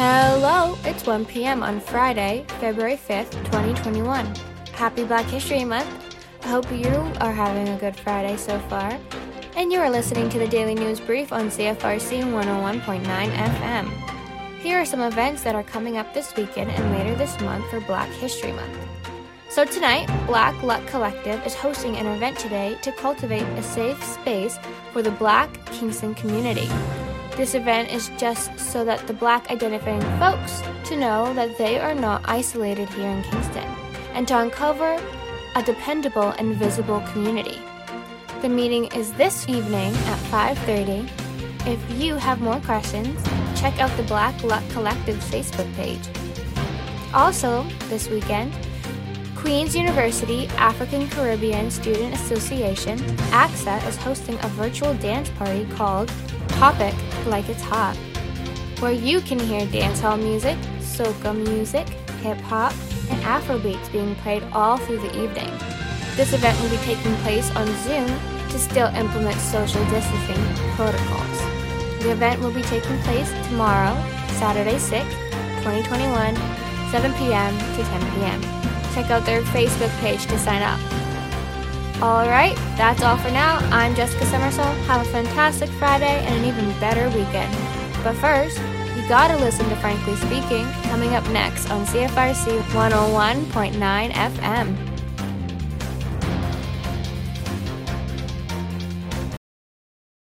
Hello, it's 1 p.m. on Friday, February 5th, 2021. Happy Black History Month. I hope you are having a good Friday so far. And you are listening to the Daily News Brief on CFRC 101.9 FM. Here are some events that are coming up this weekend and later this month for Black History Month. So, tonight, Black Luck Collective is hosting an event today to cultivate a safe space for the Black Kingston community. This event is just so that the black identifying folks to know that they are not isolated here in Kingston and to uncover a dependable and visible community. The meeting is this evening at 5:30. If you have more questions, check out the Black Luck Collective Facebook page. Also, this weekend, Queen's University African Caribbean Student Association, ACSA, is hosting a virtual dance party called Topic Like It's Hot, where you can hear dancehall music, soca music, hip hop, and Afrobeats being played all through the evening. This event will be taking place on Zoom to still implement social distancing protocols. The event will be taking place tomorrow, Saturday 6th, 2021, 7 p.m. to 10 p.m. Check out their Facebook page to sign up. Alright, that's all for now. I'm Jessica Somersault. Have a fantastic Friday and an even better weekend. But first, you gotta listen to Frankly Speaking coming up next on CFRC 101.9 FM.